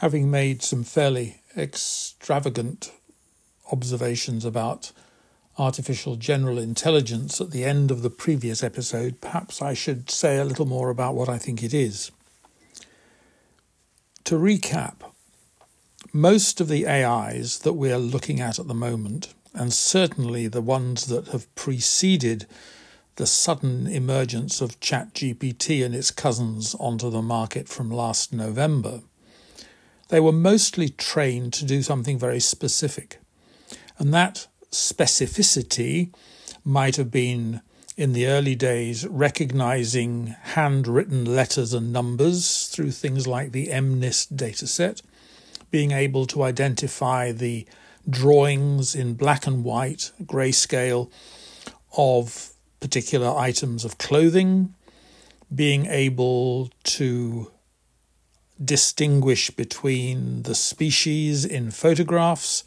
having made some fairly extravagant observations about artificial general intelligence at the end of the previous episode, perhaps I should say a little more about what I think it is. To recap, most of the AIs that we are looking at at the moment, and certainly the ones that have preceded the sudden emergence of ChatGPT and its cousins onto the market from last November, they were mostly trained to do something very specific. And that specificity might have been in the early days recognizing handwritten letters and numbers through things like the MNIST dataset, being able to identify the drawings in black and white, grayscale, of particular items of clothing, being able to distinguish between the species in photographs,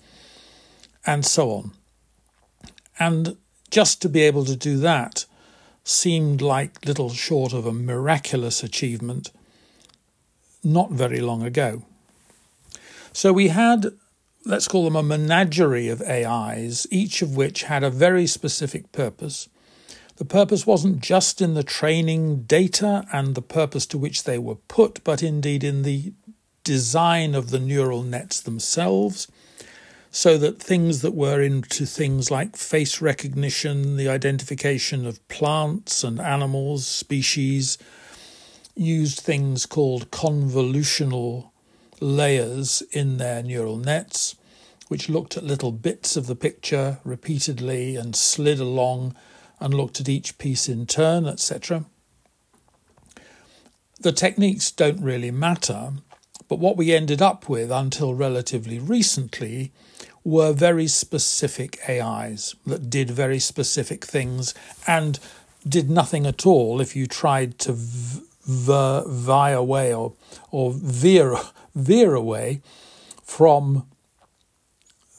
and so on. And just to be able to do that seemed like little short of a miraculous achievement not very long ago. So we had, let's call them a menagerie of AIs, each of which had a very specific purpose. The purpose wasn't just in the training data and the purpose to which they were put, but indeed in the design of the neural nets themselves so that things that were into things like face recognition, the identification of plants and animals, species, used things called convolutional layers in their neural nets, which looked at little bits of the picture repeatedly and slid along and looked at each piece in turn, etc. The techniques don't really matter, but what we ended up with until relatively recently were very specific AIs that did very specific things and did nothing at all if you tried to v- vie away or, or veer, veer away from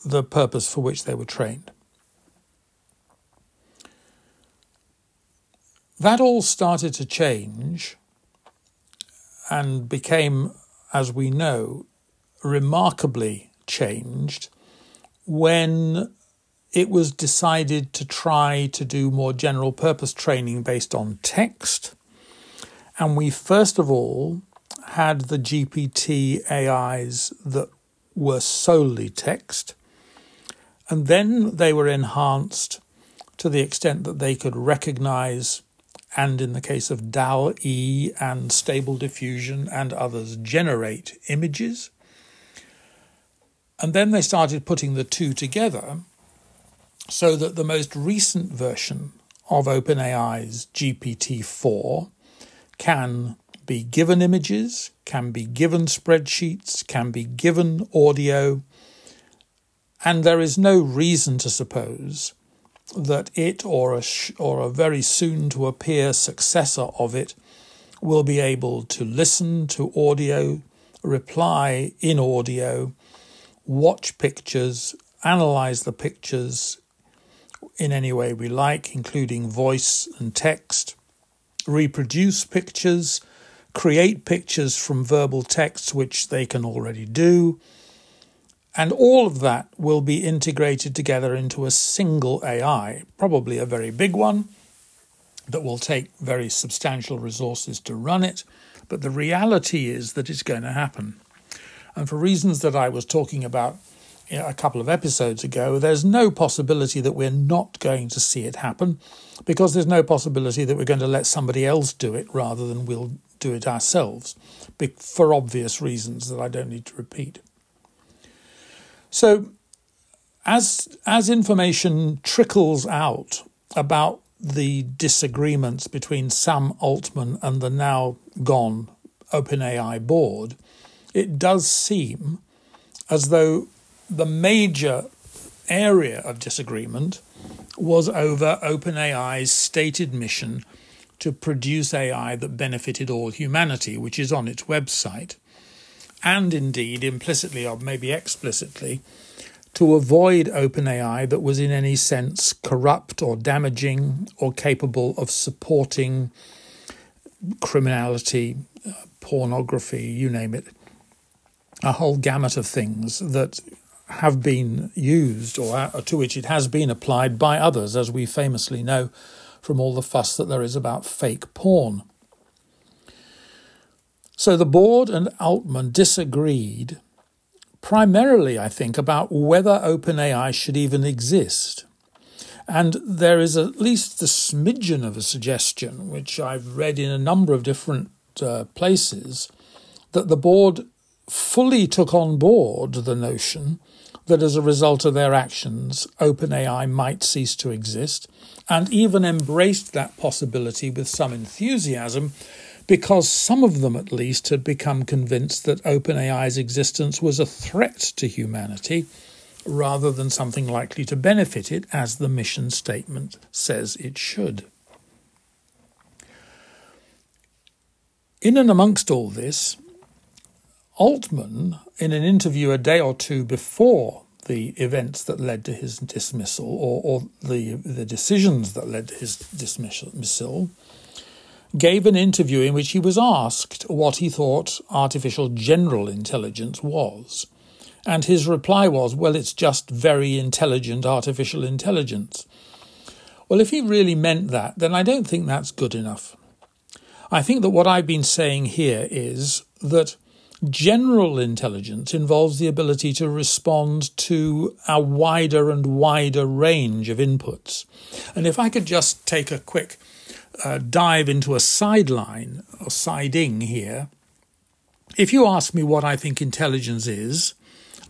the purpose for which they were trained. That all started to change and became, as we know, remarkably changed when it was decided to try to do more general purpose training based on text. And we first of all had the GPT AIs that were solely text. And then they were enhanced to the extent that they could recognize, and in the case of DAL E and Stable Diffusion and others, generate images. And then they started putting the two together so that the most recent version of OpenAI's GPT 4 can be given images, can be given spreadsheets, can be given audio, and there is no reason to suppose that it or a, sh- or a very soon to appear successor of it will be able to listen to audio, reply in audio, watch pictures, analyze the pictures in any way we like, including voice and text, reproduce pictures, create pictures from verbal text, which they can already do. And all of that will be integrated together into a single AI, probably a very big one that will take very substantial resources to run it. But the reality is that it's going to happen. And for reasons that I was talking about a couple of episodes ago, there's no possibility that we're not going to see it happen because there's no possibility that we're going to let somebody else do it rather than we'll do it ourselves for obvious reasons that I don't need to repeat. So, as, as information trickles out about the disagreements between Sam Altman and the now gone OpenAI board, it does seem as though the major area of disagreement was over OpenAI's stated mission to produce AI that benefited all humanity, which is on its website, and indeed implicitly or maybe explicitly to avoid OpenAI that was in any sense corrupt or damaging or capable of supporting criminality, pornography, you name it a whole gamut of things that have been used or uh, to which it has been applied by others, as we famously know from all the fuss that there is about fake porn. So the board and Altman disagreed primarily, I think, about whether OpenAI should even exist. And there is at least the smidgen of a suggestion, which I've read in a number of different uh, places, that the board fully took on board the notion that as a result of their actions, OpenAI might cease to exist, and even embraced that possibility with some enthusiasm because some of them at least had become convinced that OpenAI's existence was a threat to humanity rather than something likely to benefit it, as the mission statement says it should. In and amongst all this, Altman, in an interview a day or two before the events that led to his dismissal, or, or the the decisions that led to his dismissal, gave an interview in which he was asked what he thought artificial general intelligence was. And his reply was, well, it's just very intelligent artificial intelligence. Well, if he really meant that, then I don't think that's good enough. I think that what I've been saying here is that general intelligence involves the ability to respond to a wider and wider range of inputs. And if I could just take a quick uh, dive into a sideline or siding here, if you ask me what I think intelligence is,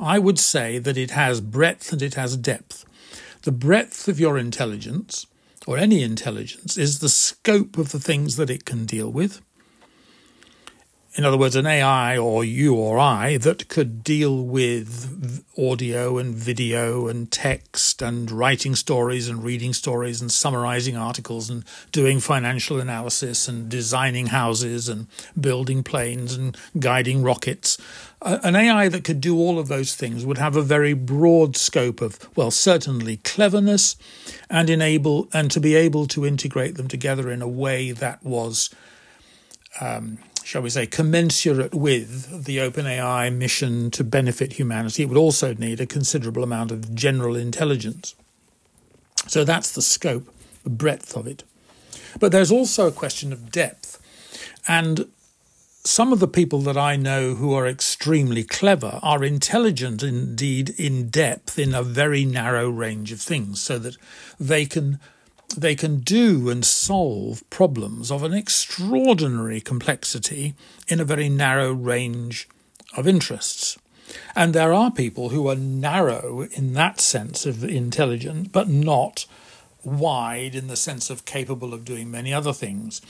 I would say that it has breadth and it has depth. The breadth of your intelligence, or any intelligence, is the scope of the things that it can deal with in other words, an AI or you or I that could deal with audio and video and text and writing stories and reading stories and summarizing articles and doing financial analysis and designing houses and building planes and guiding rockets. An AI that could do all of those things would have a very broad scope of, well, certainly cleverness and enable and to be able to integrate them together in a way that was. Um, shall we say, commensurate with the OpenAI mission to benefit humanity, it would also need a considerable amount of general intelligence. So that's the scope, the breadth of it. But there's also a question of depth. And some of the people that I know who are extremely clever are intelligent indeed in depth in a very narrow range of things, so that they can they can do and solve problems of an extraordinary complexity in a very narrow range of interests. And there are people who are narrow in that sense of intelligent, but not wide in the sense of capable of doing many other things.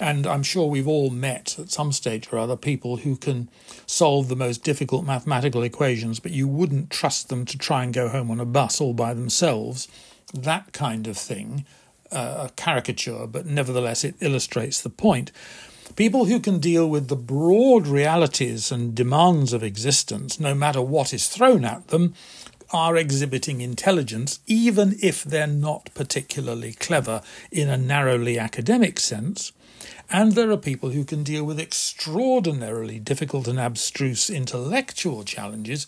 And I'm sure we've all met at some stage or other people who can solve the most difficult mathematical equations, but you wouldn't trust them to try and go home on a bus all by themselves. That kind of thing a caricature, but nevertheless it illustrates the point. People who can deal with the broad realities and demands of existence, no matter what is thrown at them, are exhibiting intelligence, even if they're not particularly clever in a narrowly academic sense. And there are people who can deal with extraordinarily difficult and abstruse intellectual challenges,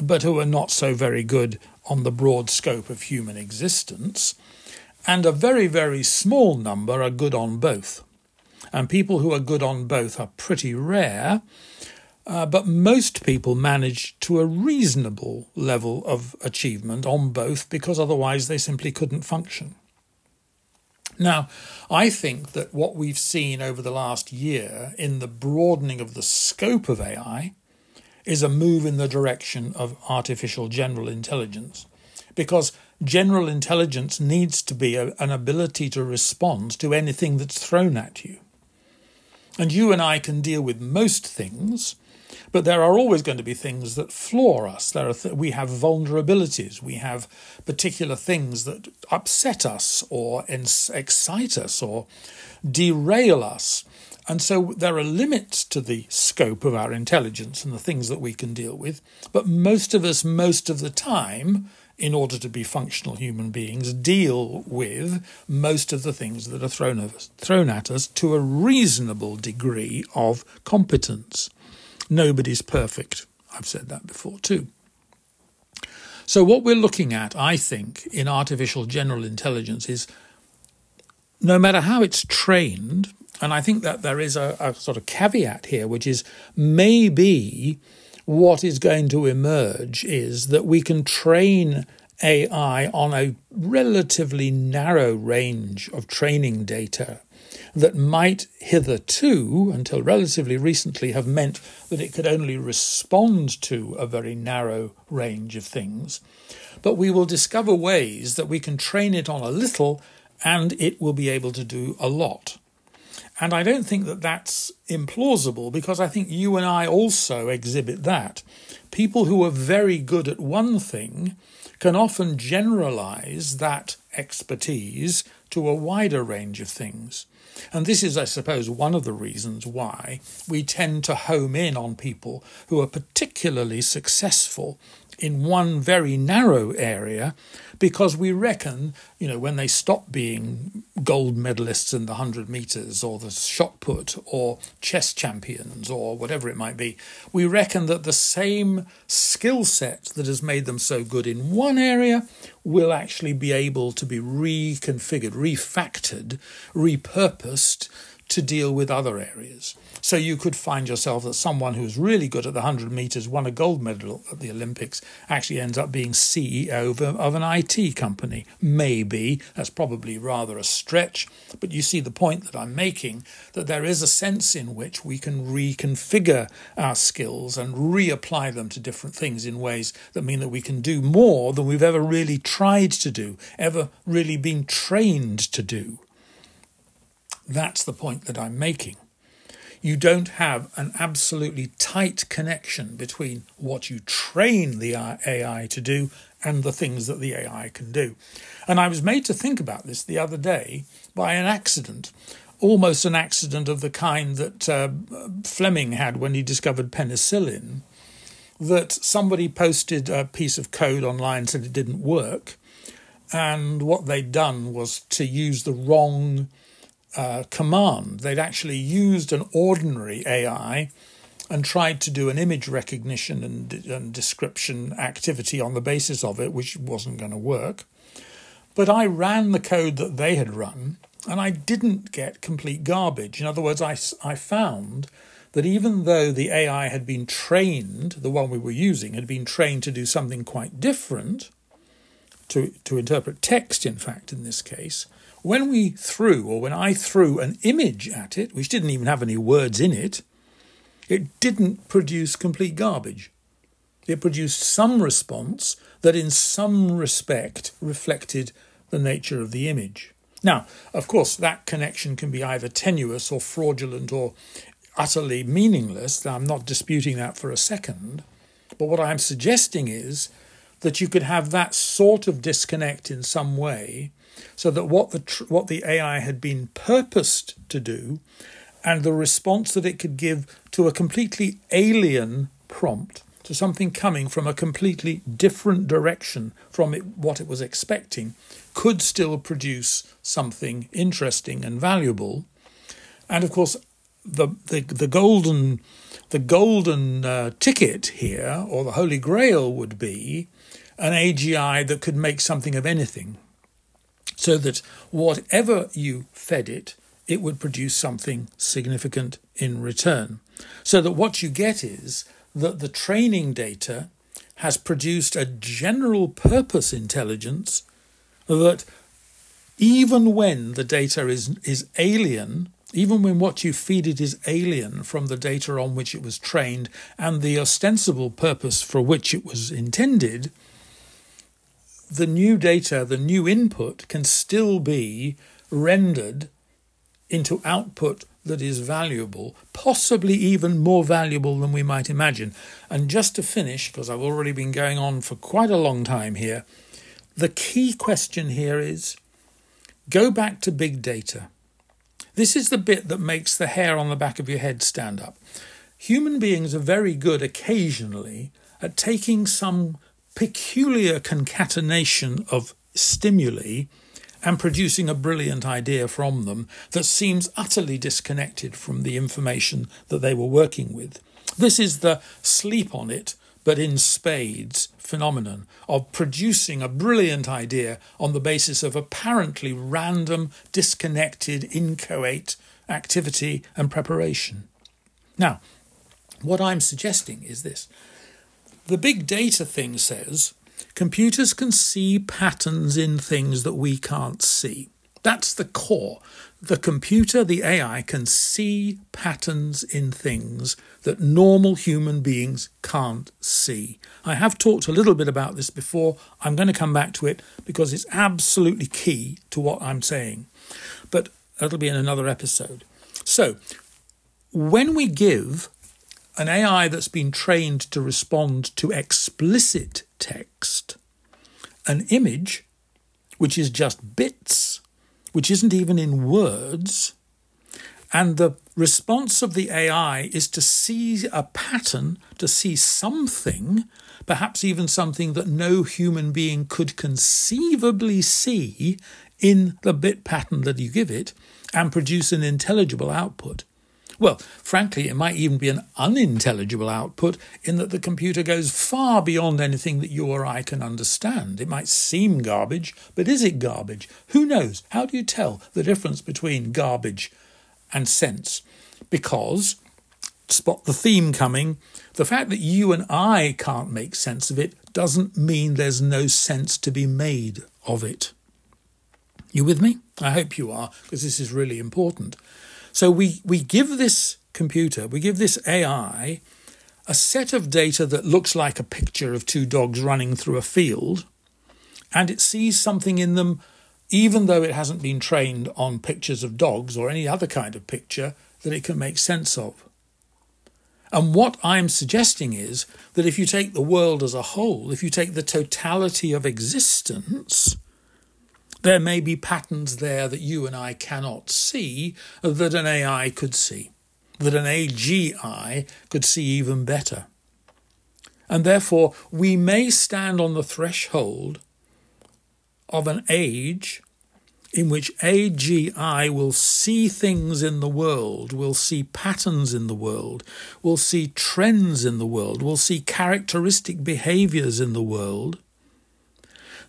but who are not so very good on the broad scope of human existence and a very, very small number are good on both. And people who are good on both are pretty rare, uh, but most people manage to a reasonable level of achievement on both because otherwise they simply couldn't function. Now, I think that what we've seen over the last year in the broadening of the scope of AI is a move in the direction of artificial general intelligence because general intelligence needs to be a, an ability to respond to anything that's thrown at you. And you and I can deal with most things, but there are always going to be things that floor us. There are th- we have vulnerabilities. We have particular things that upset us or ins- excite us or derail us. And so there are limits to the scope of our intelligence and the things that we can deal with. But most of us, most of the time, in order to be functional human beings, deal with most of the things that are thrown at us, thrown at us to a reasonable degree of competence. Nobody's perfect. I've said that before too. So, what we're looking at, I think, in artificial general intelligence is no matter how it's trained, and I think that there is a, a sort of caveat here, which is maybe what is going to emerge is that we can train AI on a relatively narrow range of training data that might hitherto, until relatively recently, have meant that it could only respond to a very narrow range of things. But we will discover ways that we can train it on a little and it will be able to do a lot. And I don't think that that's implausible because I think you and I also exhibit that. People who are very good at one thing can often generalize that expertise to a wider range of things. And this is, I suppose, one of the reasons why we tend to home in on people who are particularly successful in one very narrow area because we reckon, you know, when they stop being gold medalists in the 100 metres or the shot put or chess champions or whatever it might be, we reckon that the same skill set that has made them so good in one area will actually be able to be reconfigured, refactored, repurposed to deal with other areas. So you could find yourself that someone who's really good at the 100 metres, won a gold medal at the Olympics, actually ends up being CEO of, of an IT company. Maybe. That's probably rather a stretch. But you see the point that I'm making that there is a sense in which we can reconfigure our skills and reapply them to different things in ways that mean that we can do more than we've ever really tried to do, ever really been trained to do. That's the point that I'm making. You don't have an absolutely tight connection between what you train the AI to do and the things that the AI can do. And I was made to think about this the other day by an accident, almost an accident of the kind that uh, Fleming had when he discovered penicillin. That somebody posted a piece of code online said it didn't work, and what they'd done was to use the wrong uh, command. They'd actually used an ordinary AI and tried to do an image recognition and, and description activity on the basis of it, which wasn't going to work. But I ran the code that they had run and I didn't get complete garbage. In other words, I, I found that even though the AI had been trained, the one we were using had been trained to do something quite different, to, to interpret text, in fact, in this case, when we threw, or when I threw an image at it, which didn't even have any words in it, it didn't produce complete garbage. It produced some response that, in some respect, reflected the nature of the image. Now, of course, that connection can be either tenuous or fraudulent or utterly meaningless. I'm not disputing that for a second. But what I'm suggesting is that you could have that sort of disconnect in some way so that what the tr- what the AI had been purposed to do and the response that it could give to a completely alien prompt to something coming from a completely different direction from it, what it was expecting could still produce something interesting and valuable. And of course the the, the golden the golden uh, ticket here or the holy grail would be an AGI that could make something of anything so that whatever you fed it, it would produce something significant in return. So that what you get is that the training data has produced a general purpose intelligence that even when the data is, is alien, even when what you feed it is alien from the data on which it was trained and the ostensible purpose for which it was intended, the new data, the new input can still be rendered into output that is valuable, possibly even more valuable than we might imagine. And just to finish, because I've already been going on for quite a long time here, the key question here is go back to big data. This is the bit that makes the hair on the back of your head stand up. Human beings are very good occasionally at taking some peculiar concatenation of stimuli and producing a brilliant idea from them that seems utterly disconnected from the information that they were working with. This is the sleep on it, but in spades phenomenon of producing a brilliant idea on the basis of apparently random, disconnected, inchoate activity and preparation. Now, what I'm suggesting is this the big data thing says computers can see patterns in things that we can't see. That's the core. The computer, the AI, can see patterns in things that normal human beings can't see. I have talked a little bit about this before. I'm going to come back to it because it's absolutely key to what I'm saying. But that'll be in another episode. So, when we give an AI that's been trained to respond to explicit text an image, which is just bits, which isn't even in words, and the response of the AI is to see a pattern, to see something, perhaps even something that no human being could conceivably see in the bit pattern that you give it, and produce an intelligible output. Well, frankly, it might even be an unintelligible output in that the computer goes far beyond anything that you or I can understand. It might seem garbage, but is it garbage? Who knows? How do you tell the difference between garbage and sense? Because, spot the theme coming, the fact that you and I can't make sense of it doesn't mean there's no sense to be made of it. You with me? I hope you are, because this is really important. So we, we give this computer, we give this AI a set of data that looks like a picture of two dogs running through a field, and it sees something in them, even though it hasn't been trained on pictures of dogs or any other kind of picture that it can make sense of. And what I'm suggesting is that if you take the world as a whole, if you take the totality of existence, there may be patterns there that you and I cannot see that an AI could see, that an AGI could see even better. And therefore, we may stand on the threshold of an age in which AGI will see things in the world, will see patterns in the world, will see trends in the world, will see characteristic behaviors in the world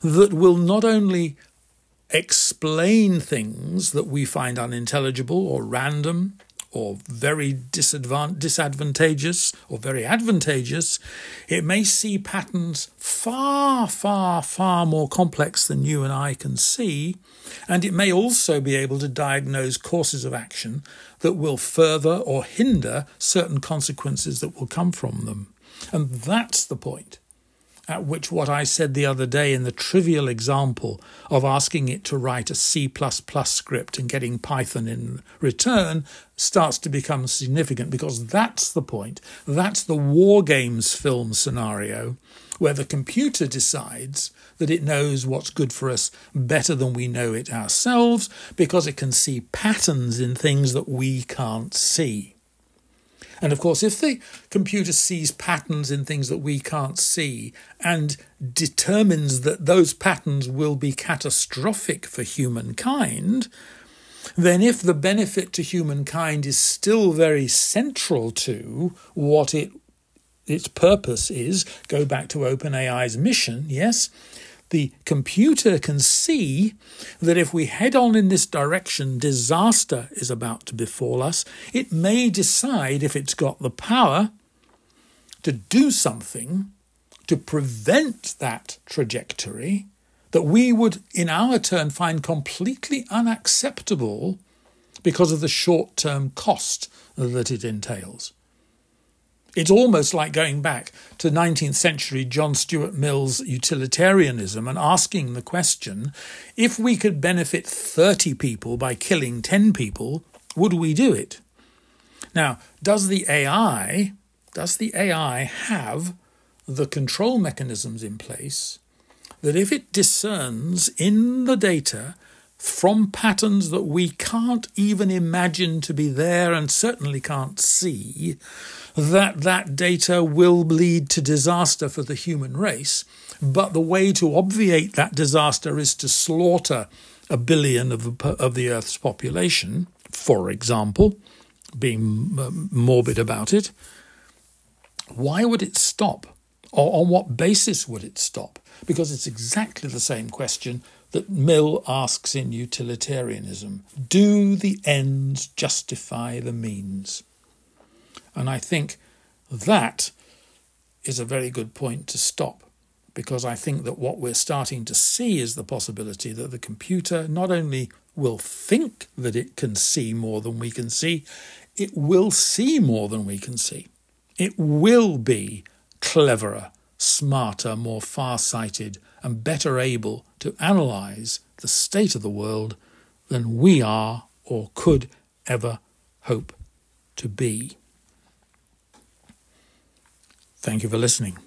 that will not only explain things that we find unintelligible or random or very disadvantageous or very advantageous, it may see patterns far, far, far more complex than you and I can see, and it may also be able to diagnose courses of action that will further or hinder certain consequences that will come from them. And that's the point at which what I said the other day in the trivial example of asking it to write a C script and getting Python in return starts to become significant because that's the point. That's the War Games film scenario where the computer decides that it knows what's good for us better than we know it ourselves because it can see patterns in things that we can't see. And of course, if the computer sees patterns in things that we can't see and determines that those patterns will be catastrophic for humankind, then if the benefit to humankind is still very central to what it its purpose is, go back to OpenAI's mission, yes, the computer can see that if we head on in this direction, disaster is about to befall us. It may decide, if it's got the power, to do something to prevent that trajectory that we would, in our turn, find completely unacceptable because of the short term cost that it entails. It's almost like going back to 19th century John Stuart Mill's utilitarianism and asking the question if we could benefit 30 people by killing 10 people, would we do it? Now, does the AI does the AI have the control mechanisms in place that if it discerns in the data from patterns that we can't even imagine to be there and certainly can't see, that that data will lead to disaster for the human race. But the way to obviate that disaster is to slaughter a billion of the, of the Earth's population, for example, being um, morbid about it. Why would it stop Or on what basis would it stop? Because it's exactly the same question that Mill asks in utilitarianism Do the ends justify the means? And I think that is a very good point to stop because I think that what we're starting to see is the possibility that the computer not only will think that it can see more than we can see, it will see more than we can see. It will be cleverer, smarter, more far sighted, and better able to analyse the state of the world than we are or could ever hope to be. Thank you for listening.